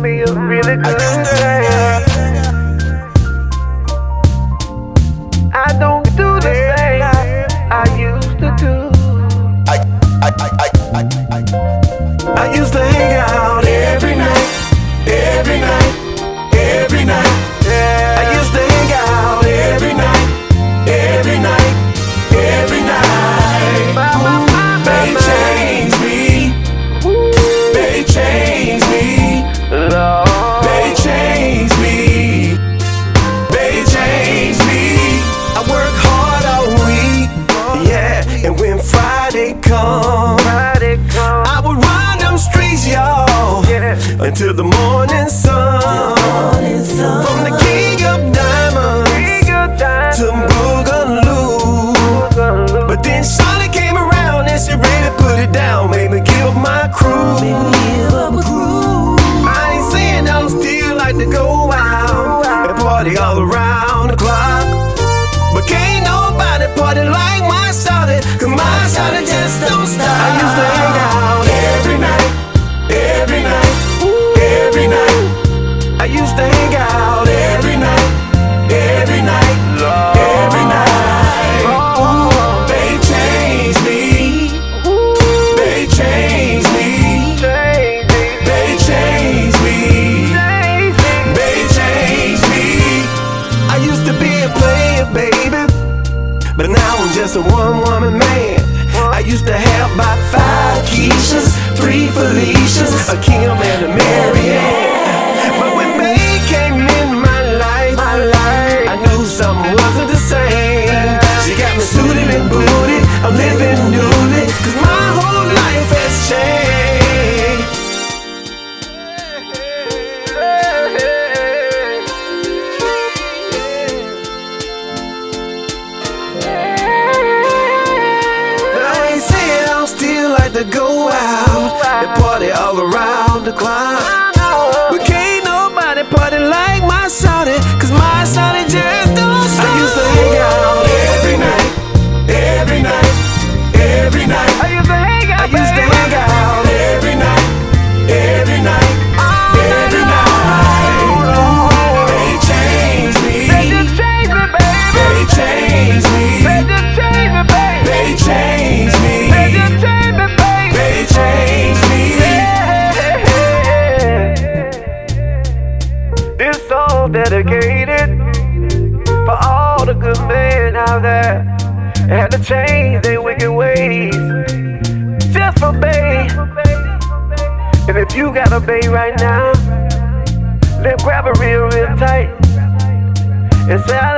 me up really good. Till the morning sun. From the king of diamonds to Boogaloo. But then Charlotte came around and she really put it down. Made me give up my crew. I ain't saying I don't still like to go out and party all around the clock. But can't nobody party like my shawty, cause my shawty just don't stop. A one-woman man. I used to have about five Keishas, three Felicias, a Kim and a Marianne. To go out and party all around the clock. Dedicated for all the good men out there had to change their wicked ways just for Bae. And if you got a Bae right now, then grab her real, real tight and say I babe.